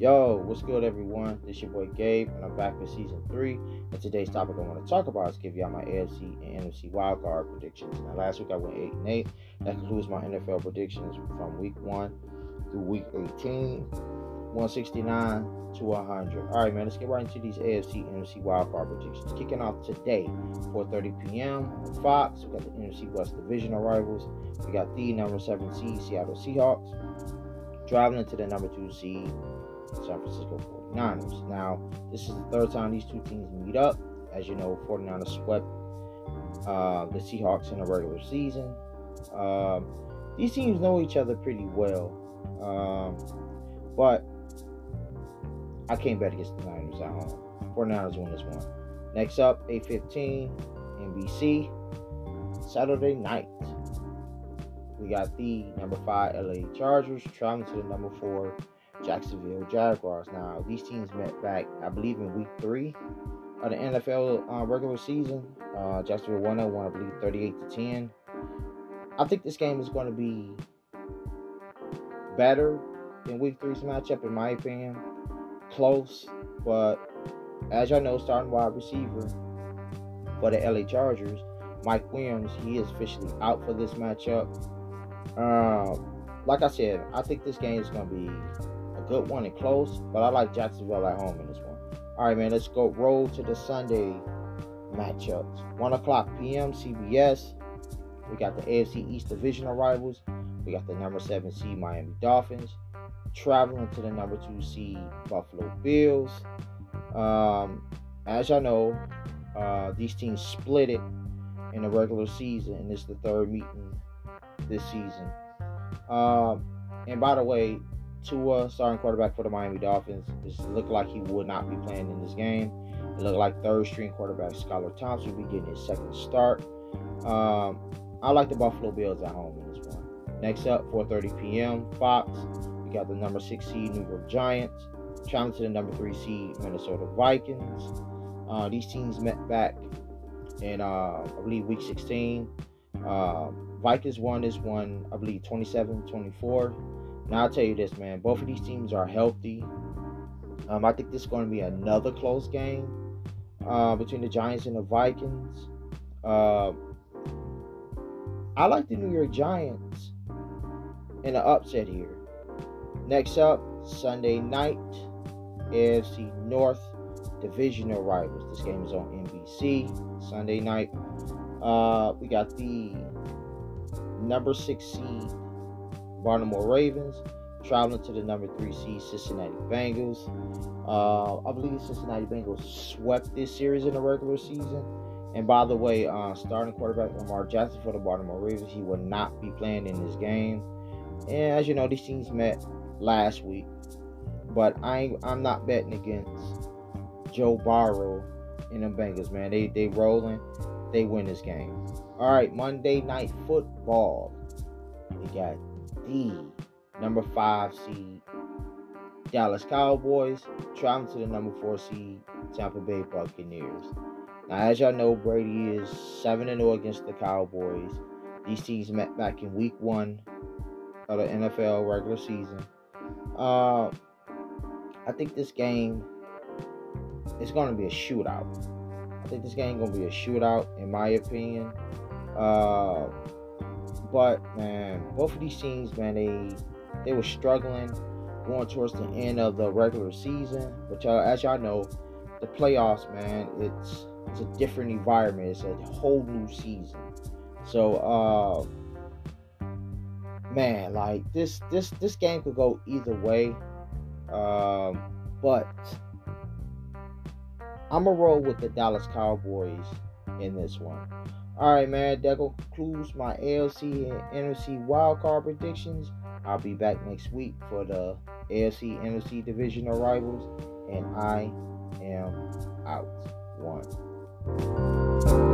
Yo, what's good, everyone? This is your boy Gabe, and I'm back with season three. And today's topic I want to talk about is give y'all my AFC and NFC wildcard predictions. Now, last week I went eight and eight. That concludes my NFL predictions from week one through week 18, 169 to 100. All right, man. Let's get right into these AFC NFC wildcard predictions. Kicking off today, 4:30 p.m. Fox. We got the NFC West divisional rivals. We got the number seven seed Seattle Seahawks traveling to the number two seed San Francisco 49ers. Now, this is the third time these two teams meet up. As you know, 49ers swept uh, the Seahawks in the regular season. Um, these teams know each other pretty well. Um, but I can't bet against the Niners at home. 49ers win this one. Next up, 8:15 NBC Saturday night. We got the number five LA Chargers traveling to the number four Jacksonville Jaguars. Now, these teams met back, I believe, in week three of the NFL uh, regular season. Uh, Jacksonville won that one, I believe, 38 to 10. I think this game is going to be better than week three's matchup, in my opinion. Close, but as y'all know, starting wide receiver for the LA Chargers, Mike Williams, he is officially out for this matchup. Um, like I said, I think this game is going to be good one and close, but I like Jacksonville at home in this one. All right, man, let's go roll to the Sunday matchups. 1 o'clock p.m. CBS. We got the AFC East divisional rivals. We got the number seven seed Miami Dolphins traveling to the number two seed Buffalo Bills. Um, as y'all know, uh, these teams split it in the regular season, and this is the third meeting this season. Um, and by the way, Tua, starting quarterback for the Miami Dolphins, it looked like he would not be playing in this game. It looked like third string quarterback Skylar Thompson would be getting his second start. Um, I like the Buffalo Bills at home in this one. Next up, 4:30 p.m. Fox. We got the number six seed New York Giants challenge to the number three seed Minnesota Vikings. Uh, these teams met back in, uh, I believe, week 16. Uh, Vikings won this one, I believe, 27 24. Now I'll tell you this, man. Both of these teams are healthy. Um, I think this is going to be another close game uh, between the Giants and the Vikings. Uh, I like the New York Giants in an upset here. Next up, Sunday night, AFC North divisional rivals. This game is on NBC Sunday night. Uh, we got the number six seed Baltimore Ravens traveling to the number three seed Cincinnati Bengals. Uh, I believe the Cincinnati Bengals swept this series in the regular season. And by the way, uh, starting quarterback Lamar Jackson for the Baltimore Ravens, he will not be playing in this game. And as you know, these teams met last week, but I I'm not betting against Joe Burrow and the Bengals, man. They they rolling, they win this game. All right, Monday Night Football. We got the number five seed Dallas Cowboys traveling to the number four seed Tampa Bay Buccaneers. Now, as y'all know, Brady is 7 0 against the Cowboys. These teams met back in week one of the NFL regular season. Uh, I think this game is going to be a shootout. I think this game is going to be a shootout, in my opinion. Uh, but man, both of these teams, man, they they were struggling going towards the end of the regular season. But y'all, as y'all know, the playoffs, man, it's it's a different environment. It's a whole new season. So, uh, man, like this this this game could go either way. Um, but I'm gonna roll with the Dallas Cowboys in this one. All right, man. That concludes my AFC and NFC wildcard predictions. I'll be back next week for the AFC NFC divisional rivals, and I am out. One.